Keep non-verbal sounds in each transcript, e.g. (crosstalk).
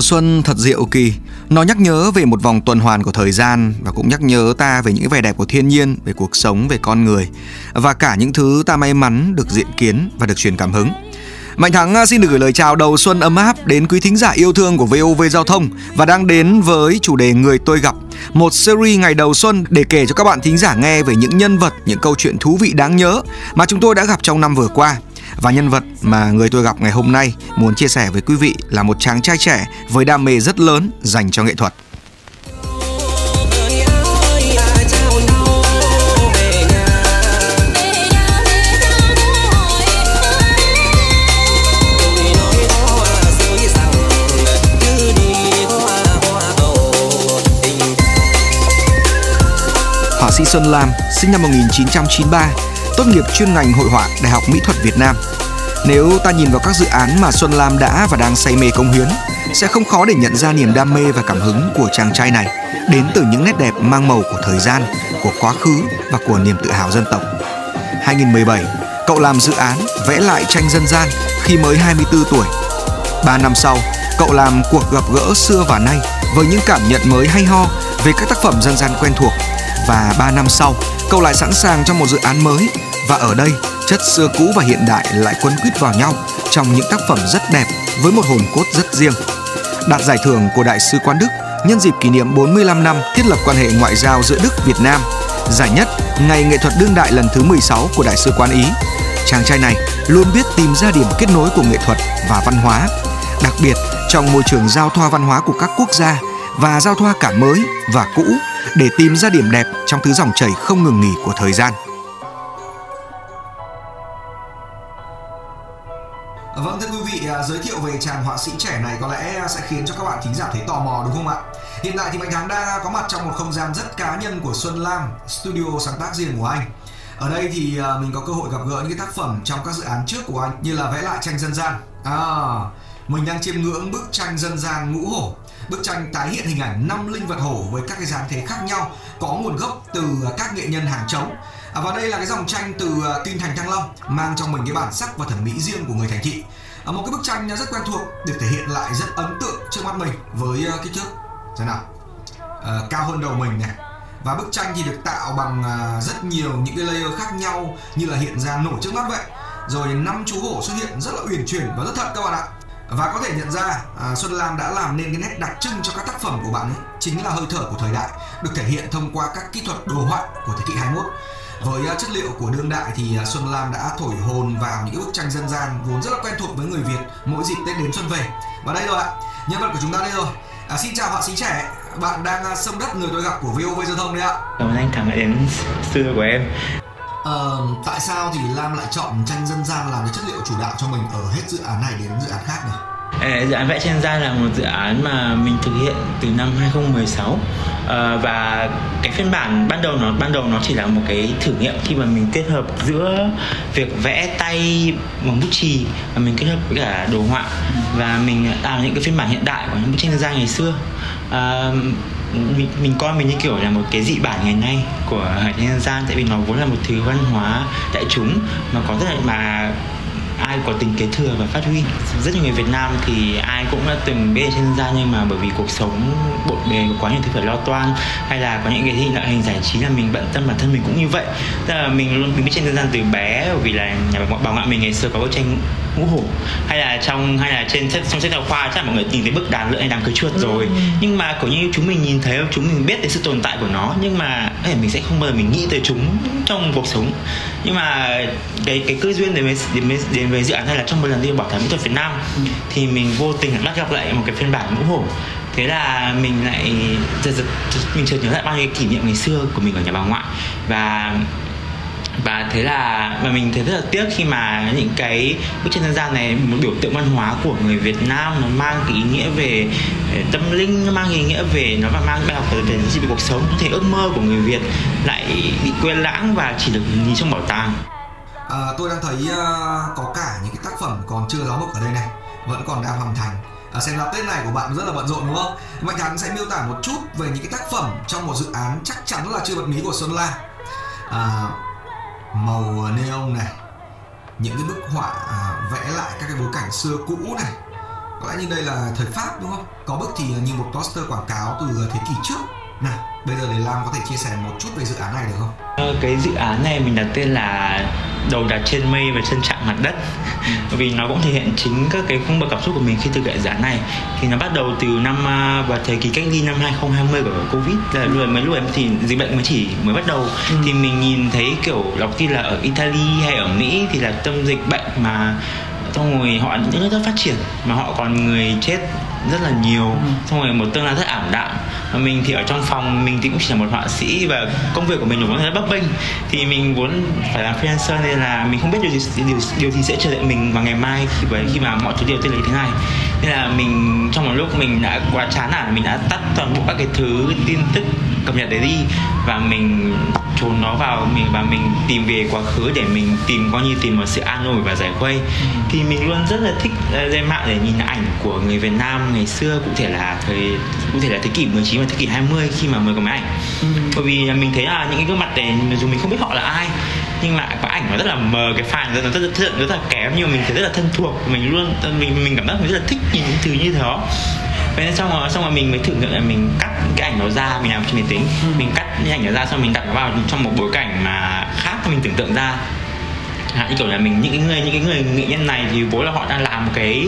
Mùa xuân thật diệu kỳ, nó nhắc nhớ về một vòng tuần hoàn của thời gian và cũng nhắc nhớ ta về những vẻ đẹp của thiên nhiên, về cuộc sống, về con người và cả những thứ ta may mắn được diện kiến và được truyền cảm hứng. Mạnh Thắng à, xin được gửi lời chào đầu xuân ấm áp đến quý thính giả yêu thương của VOV Giao thông và đang đến với chủ đề Người tôi gặp, một series ngày đầu xuân để kể cho các bạn thính giả nghe về những nhân vật, những câu chuyện thú vị đáng nhớ mà chúng tôi đã gặp trong năm vừa qua. Và nhân vật mà người tôi gặp ngày hôm nay muốn chia sẻ với quý vị là một chàng trai trẻ với đam mê rất lớn dành cho nghệ thuật. Họa sĩ Xuân Lam, sinh năm 1993, tốt nghiệp chuyên ngành hội họa Đại học Mỹ thuật Việt Nam. Nếu ta nhìn vào các dự án mà Xuân Lam đã và đang say mê công hiến, sẽ không khó để nhận ra niềm đam mê và cảm hứng của chàng trai này đến từ những nét đẹp mang màu của thời gian, của quá khứ và của niềm tự hào dân tộc. 2017, cậu làm dự án vẽ lại tranh dân gian khi mới 24 tuổi. 3 năm sau, cậu làm cuộc gặp gỡ xưa và nay với những cảm nhận mới hay ho về các tác phẩm dân gian quen thuộc và 3 năm sau, cậu lại sẵn sàng cho một dự án mới và ở đây chất xưa cũ và hiện đại lại quấn quýt vào nhau trong những tác phẩm rất đẹp với một hồn cốt rất riêng. Đạt giải thưởng của Đại sứ quán Đức nhân dịp kỷ niệm 45 năm thiết lập quan hệ ngoại giao giữa Đức Việt Nam. Giải nhất Ngày nghệ thuật đương đại lần thứ 16 của Đại sứ quán Ý. Chàng trai này luôn biết tìm ra điểm kết nối của nghệ thuật và văn hóa, đặc biệt trong môi trường giao thoa văn hóa của các quốc gia và giao thoa cả mới và cũ để tìm ra điểm đẹp trong thứ dòng chảy không ngừng nghỉ của thời gian. Vâng thưa quý vị, à, giới thiệu về chàng họa sĩ trẻ này có lẽ sẽ khiến cho các bạn thính giả thấy tò mò đúng không ạ? Hiện tại thì Mạnh Thắng đang có mặt trong một không gian rất cá nhân của Xuân Lam, studio sáng tác riêng của anh. Ở đây thì à, mình có cơ hội gặp gỡ những cái tác phẩm trong các dự án trước của anh như là vẽ lại tranh dân gian. À, mình đang chiêm ngưỡng bức tranh dân gian ngũ hổ Bức tranh tái hiện hình ảnh năm linh vật hổ với các cái dáng thế khác nhau có nguồn gốc từ à, các nghệ nhân hàng trống à, và đây là cái dòng tranh từ à, kinh thành thăng long mang trong mình cái bản sắc và thẩm mỹ riêng của người thành thị. À, một cái bức tranh rất quen thuộc được thể hiện lại rất ấn tượng trước mắt mình với à, kích thước. Thế nào. À, cao hơn đầu mình này. Và bức tranh thì được tạo bằng rất nhiều những cái layer khác nhau như là hiện ra nổi trước mắt vậy. Rồi năm chú hổ xuất hiện rất là uyển chuyển và rất thật các bạn ạ và có thể nhận ra à, Xuân Lam đã làm nên cái nét đặc trưng cho các tác phẩm của bạn ấy chính là hơi thở của thời đại được thể hiện thông qua các kỹ thuật đồ họa của thế kỷ 21 với uh, chất liệu của đương đại thì uh, Xuân Lam đã thổi hồn vào những bức tranh dân gian vốn rất là quen thuộc với người Việt mỗi dịp Tết đến xuân về. Và đây rồi ạ nhân vật của chúng ta đây rồi. À, xin chào họa sĩ trẻ bạn đang à, uh, sông đất người tôi gặp của VOV giao thông đấy ạ. Cảm ơn anh thẳng đã đến xưa của em. Ờ, tại sao thì Lam lại chọn tranh dân gian làm cái chất liệu chủ đạo cho mình ở hết dự án này đến dự án khác nhỉ? À, dự án vẽ tranh gian là một dự án mà mình thực hiện từ năm 2016 à, và cái phiên bản ban đầu nó ban đầu nó chỉ là một cái thử nghiệm khi mà mình kết hợp giữa việc vẽ tay bằng bút chì và mình kết hợp với cả đồ họa. Và mình làm những cái phiên bản hiện đại của những bức tranh dân gian ngày xưa. À, mình, mình coi mình như kiểu là một cái dị bản ngày nay của hải nhân gian tại vì nó vốn là một thứ văn hóa đại chúng mà có rất là mà ai có tính kế thừa và phát huy. Rất nhiều người Việt Nam thì ai cũng đã từng biết trên gian nhưng mà bởi vì cuộc sống bộn bề quá nhiều thứ phải lo toan hay là có những cái hình hình giải trí là mình bận tâm bản thân mình cũng như vậy. Tức là mình luôn mình biết trên dân gian từ bé bởi vì là nhà bà ngoại mình ngày xưa có bức tranh ngũ hổ hay là trong hay là trên trong sách giáo khoa chắc là mọi người nhìn thấy bức đàn lưỡi đàn cưới chuột rồi. Ừ. nhưng mà kiểu như chúng mình nhìn thấy chúng mình biết tới sự tồn tại của nó nhưng mà ấy, mình sẽ không bao giờ mình nghĩ tới chúng trong cuộc sống. Nhưng mà cái cái cơ duyên đến với đến, đến với dự án này là trong một lần đi bảo tàng mỹ thuật Việt Nam. Ừ. thì mình vô tình bắt gặp lại một cái phiên bản ngũ hổ. Thế là mình lại giật, giật, mình chợt nhớ lại bao nhiêu kỷ niệm ngày xưa của mình ở nhà bà ngoại. Và và thế là mà mình thấy rất là tiếc khi mà những cái bức tranh dân gian này một biểu tượng văn hóa của người Việt Nam nó mang cái ý nghĩa về tâm linh nó mang ý nghĩa về nó và mang bài học về về cuộc sống. Thể ước mơ của người Việt lại bị quên lãng và chỉ được nhìn trong bảo tàng à, tôi đang thấy uh, có cả những cái tác phẩm còn chưa giáo mực ở đây này vẫn còn đang hoàn thành. À, xem là tên này của bạn rất là bận rộn đúng không? Mạnh thắng sẽ miêu tả một chút về những cái tác phẩm trong một dự án chắc chắn là chưa bật mí của xuân la. À, màu neon này những cái bức họa à, vẽ lại các cái bối cảnh xưa cũ này. Có lẽ như đây là thời Pháp đúng không? Có bức thì như một poster quảng cáo từ thế kỷ trước. Nào bây giờ thì Lam có thể chia sẻ một chút về dự án này được không? Cái dự án này mình đặt tên là đầu đặt trên mây và chân chạm mặt đất. Bởi vì nó cũng thể hiện chính các cái cung bậc cảm xúc của mình khi thực hiện dự án này. Thì nó bắt đầu từ năm à, vào thời kỳ cách ly năm 2020 của covid. Là lúc mấy lúc em thì dịch bệnh mới chỉ mới bắt đầu. Ừ. thì mình nhìn thấy kiểu đầu tiên là ở Italy hay ở Mỹ thì là tâm dịch bệnh mà xong rồi họ những nước rất phát triển mà họ còn người chết rất là nhiều. Ừ. xong rồi một tương lai rất ảm đạm. Và mình thì ở trong phòng mình thì cũng chỉ là một họa sĩ và công việc của mình cũng rất bấp bênh. Thì mình muốn phải làm freelancer nên là mình không biết điều gì điều, điều gì sẽ chờ đợi mình vào ngày mai khi, khi mà mọi thứ đều tên là thế này. Nên là mình trong một lúc mình đã quá chán nản mình đã tắt toàn bộ các cái thứ tin tức cập nhật đấy đi. Và mình trốn nó vào mình và mình tìm về quá khứ để mình tìm coi như tìm một sự an ủi và giải khuây. Ừ. thì mình luôn rất là thích uh, lên mạng để nhìn ảnh của người Việt Nam ngày xưa cụ thể là thời cụ thể là thế kỷ 19 và thế kỷ 20 khi mà mới có máy ảnh. Ừ. bởi vì mình thấy là những cái gương mặt này dù mình không biết họ là ai nhưng mà cái ảnh nó rất là mờ cái file nó rất, rất, rất, rất là kém nhưng mà mình thấy rất là thân thuộc. Mình luôn mình mình cảm giác mình rất là thích nhìn những thứ như thế. Đó vậy nên xong rồi xong rồi mình mới thử nghiệm là mình cắt cái ảnh nó ra mình làm trên máy tính ừ. mình cắt cái ảnh nó ra xong mình đặt nó vào trong một bối cảnh mà khác mình tưởng tượng ra à, như kiểu là mình những cái người những cái người nghệ nhân này thì bố là họ đang làm một cái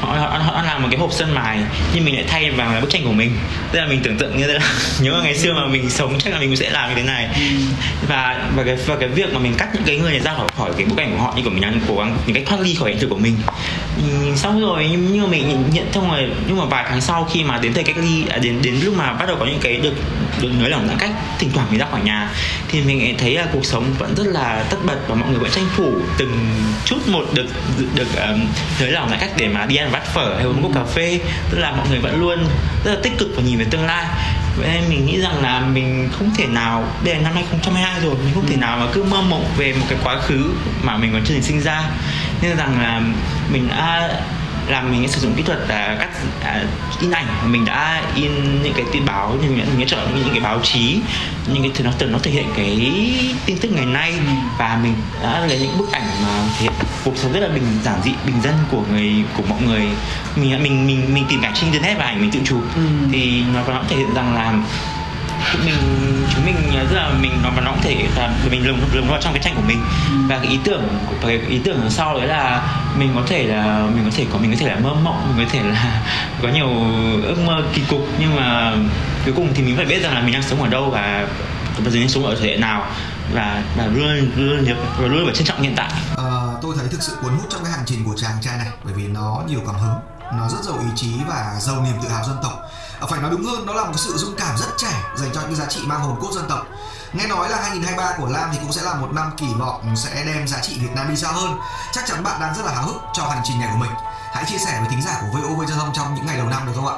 họ, họ, họ đang làm một cái hộp sơn mài nhưng mình lại thay vào là bức tranh của mình. Tức là mình tưởng tượng như thế là (laughs) nhớ ngày xưa mà mình sống chắc là mình cũng sẽ làm như thế này. Và và cái và cái việc mà mình cắt những cái người này ra khỏi khỏi cái bức ảnh của họ như của mình đang cố gắng những cách thoát ly khỏi hiện thực của mình. Xong rồi nhưng, nhưng mà mình nhận, nhận thông rồi nhưng mà vài tháng sau khi mà đến thời cách ly à, đến đến lúc mà bắt đầu có những cái được được nới lỏng giãn cách thỉnh thoảng mình ra khỏi nhà thì mình thấy là cuộc sống vẫn rất là tất bật và mọi người vẫn tranh thủ từng chút một được được um, nới lỏng giãn cách để mà đi ăn vắt phở hay uống cốc cà phê. Tức là mọi người vẫn luôn rất là tích cực và nhìn về tương lai. Vậy nên mình nghĩ rằng là mình không thể nào đây là năm 2022 rồi mình không thể nào mà cứ mơ mộng về một cái quá khứ mà mình còn chưa sinh ra. Nên rằng là mình đã làm mình sử dụng kỹ thuật là cắt à, in ảnh mình đã in những cái tin báo mình mình chọn những cái báo chí những cái thứ nó nó thể hiện cái tin tức ngày nay ừ. và mình đã lấy những bức ảnh mà thể hiện cuộc sống rất là bình giản dị bình dân của người của mọi người mình mình mình mình tìm cảnh trên internet và ảnh mình tự chụp ừ. thì nó nó thể hiện rằng là mình chúng mình rất là mình nó nó cũng thể là mình lồng lồng vào trong cái tranh của mình ừ. và cái ý tưởng và cái ý tưởng sau đấy là mình có thể là mình có thể có mình có thể là mơ mộng mình có thể là (laughs) có nhiều ước mơ kỳ cục nhưng mà cuối cùng thì mình phải biết rằng là mình đang sống ở đâu và và mình đang sống ở đại nào và và luôn luôn và luôn phải trân trọng hiện tại. À, tôi thấy thực sự cuốn hút trong cái hành trình của chàng trai này bởi vì nó nhiều cảm hứng nó rất giàu ý chí và giàu niềm tự hào dân tộc. À, phải nói đúng hơn nó là một sự dũng cảm rất trẻ dành cho những giá trị mang hồn cốt dân tộc. Nghe nói là 2023 của Lam thì cũng sẽ là một năm kỳ vọng sẽ đem giá trị Việt Nam đi xa hơn. Chắc chắn bạn đang rất là háo hức cho hành trình này của mình. Hãy chia sẻ với thính giả của VOV Giao thông trong những ngày đầu năm được không ạ?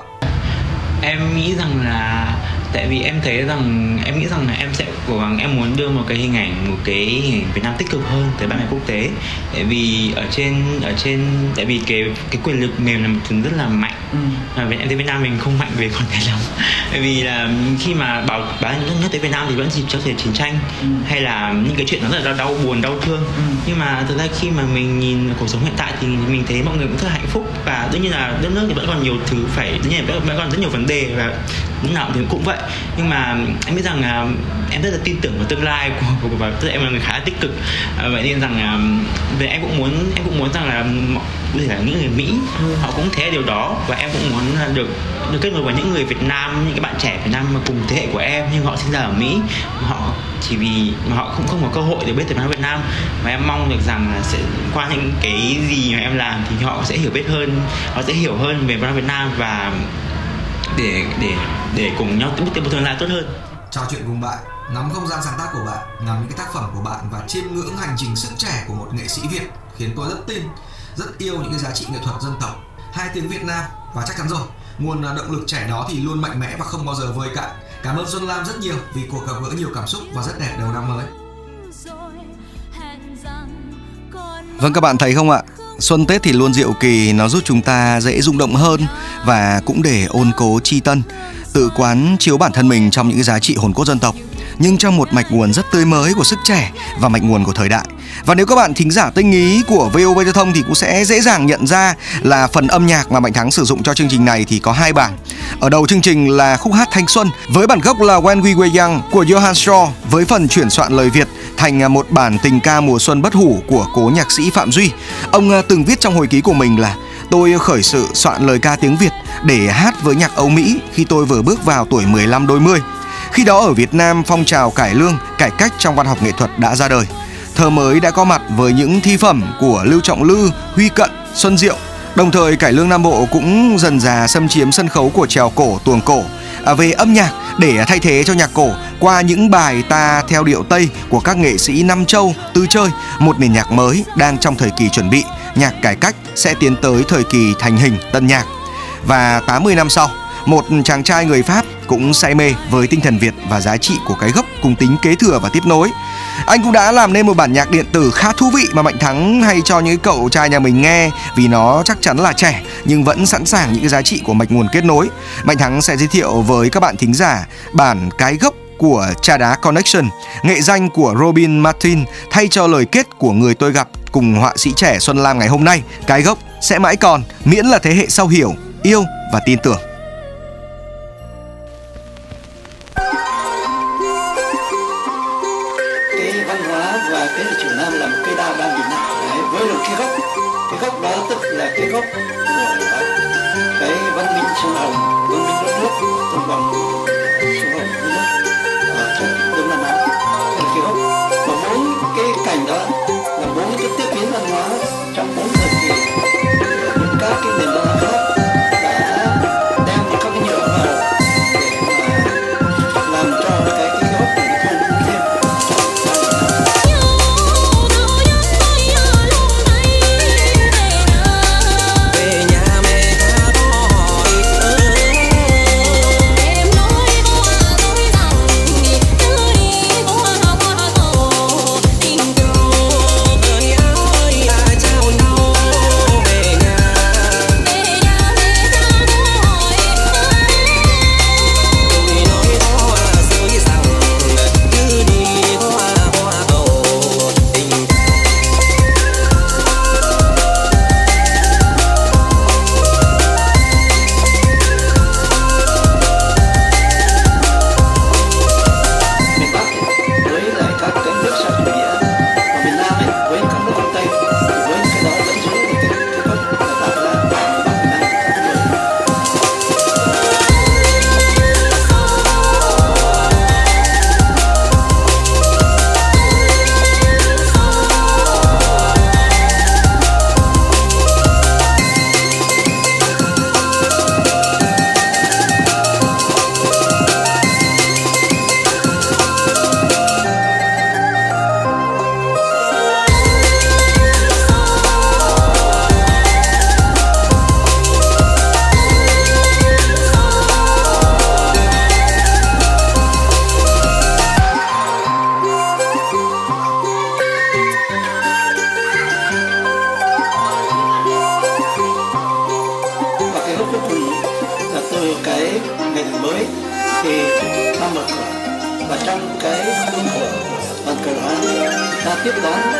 Em nghĩ rằng là tại vì em thấy rằng em nghĩ rằng là em sẽ cố gắng em muốn đưa một cái hình ảnh một cái hình ảnh Việt Nam tích cực hơn tới bạn bè quốc tế tại vì ở trên ở trên tại vì cái cái quyền lực mềm là một thứ rất là mạnh ừ. và em thấy Việt Nam mình không mạnh về (laughs) con cái lắm tại vì là khi mà bảo báo nhất tới Việt Nam thì vẫn chỉ cho thể chiến tranh ừ. hay là những cái chuyện nó rất là đau buồn đau thương ừ. nhưng mà thực ra khi mà mình nhìn cuộc sống hiện tại thì mình thấy mọi người cũng rất là hạnh phúc và đương nhiên là đất nước thì vẫn còn nhiều thứ phải đương nhiên vẫn còn rất nhiều vấn đề và lúc nào thì cũng vậy. Nhưng mà em biết rằng uh, em rất là tin tưởng vào tương lai của, của, của và em là người khá là tích cực. Uh, vậy nên rằng uh, về em cũng muốn em cũng muốn rằng là có thể là những người Mỹ họ cũng thế điều đó và em cũng muốn được được kết nối với những người Việt Nam những cái bạn trẻ Việt Nam mà cùng thế hệ của em nhưng họ sinh ra ở Mỹ. Họ chỉ vì mà họ cũng không có cơ hội để biết tiếng nói Việt Nam. Và em mong được rằng là sẽ qua những cái gì mà em làm thì họ sẽ hiểu biết hơn họ sẽ hiểu hơn về văn hóa Việt Nam và để để để cùng nhau bước tiếp một tương lai tốt hơn. Trò chuyện cùng bạn ngắm không gian sáng tác của bạn ngắm những cái tác phẩm của bạn và chiêm ngưỡng hành trình sức trẻ của một nghệ sĩ việt khiến tôi rất tin rất yêu những cái giá trị nghệ thuật dân tộc. Hai tiếng việt nam và chắc chắn rồi nguồn động lực trẻ đó thì luôn mạnh mẽ và không bao giờ vơi cạn. Cảm ơn xuân lam rất nhiều vì cuộc gặp gỡ nhiều cảm xúc và rất đẹp đầu năm mới. Vâng các bạn thấy không ạ Xuân Tết thì luôn diệu kỳ, nó giúp chúng ta dễ rung động hơn và cũng để ôn cố chi tân, tự quán chiếu bản thân mình trong những giá trị hồn cốt dân tộc. Nhưng trong một mạch nguồn rất tươi mới của sức trẻ và mạch nguồn của thời đại và nếu các bạn thính giả tinh ý của VOV Giao thông thì cũng sẽ dễ dàng nhận ra là phần âm nhạc mà Mạnh Thắng sử dụng cho chương trình này thì có hai bản. Ở đầu chương trình là khúc hát thanh xuân với bản gốc là When We Were Young của Johann Shaw với phần chuyển soạn lời Việt thành à, một bản tình ca mùa xuân bất hủ của cố nhạc sĩ Phạm Duy. Ông à, từng viết trong hồi ký của mình là Tôi khởi sự soạn lời ca tiếng Việt để hát với nhạc Âu Mỹ khi tôi vừa bước vào tuổi 15 đôi mươi. Khi đó ở Việt Nam phong trào cải lương, cải cách trong văn học nghệ thuật đã ra đời. Thơ mới đã có mặt với những thi phẩm của Lưu Trọng Lư, Huy Cận, Xuân Diệu. Đồng thời cải lương Nam Bộ cũng dần dà xâm chiếm sân khấu của trèo cổ, tuồng cổ. À, về âm nhạc để thay thế cho nhạc cổ qua những bài ta theo điệu Tây của các nghệ sĩ Nam Châu, Tư Chơi, một nền nhạc mới đang trong thời kỳ chuẩn bị, nhạc cải cách sẽ tiến tới thời kỳ thành hình tân nhạc. Và 80 năm sau, một chàng trai người Pháp cũng say mê với tinh thần Việt và giá trị của cái gốc cùng tính kế thừa và tiếp nối. Anh cũng đã làm nên một bản nhạc điện tử khá thú vị mà Mạnh Thắng hay cho những cậu trai nhà mình nghe vì nó chắc chắn là trẻ nhưng vẫn sẵn sàng những cái giá trị của mạch nguồn kết nối. Mạnh Thắng sẽ giới thiệu với các bạn thính giả bản cái gốc của Trà Đá Connection, nghệ danh của Robin Martin thay cho lời kết của người tôi gặp cùng họa sĩ trẻ Xuân Lam ngày hôm nay. Cái gốc sẽ mãi còn miễn là thế hệ sau hiểu, yêu và tin tưởng. Cái gốc cái gốc đó tức là cái gốc, cái văn minh sông hồng văn minh đất nước trong vòng có yêu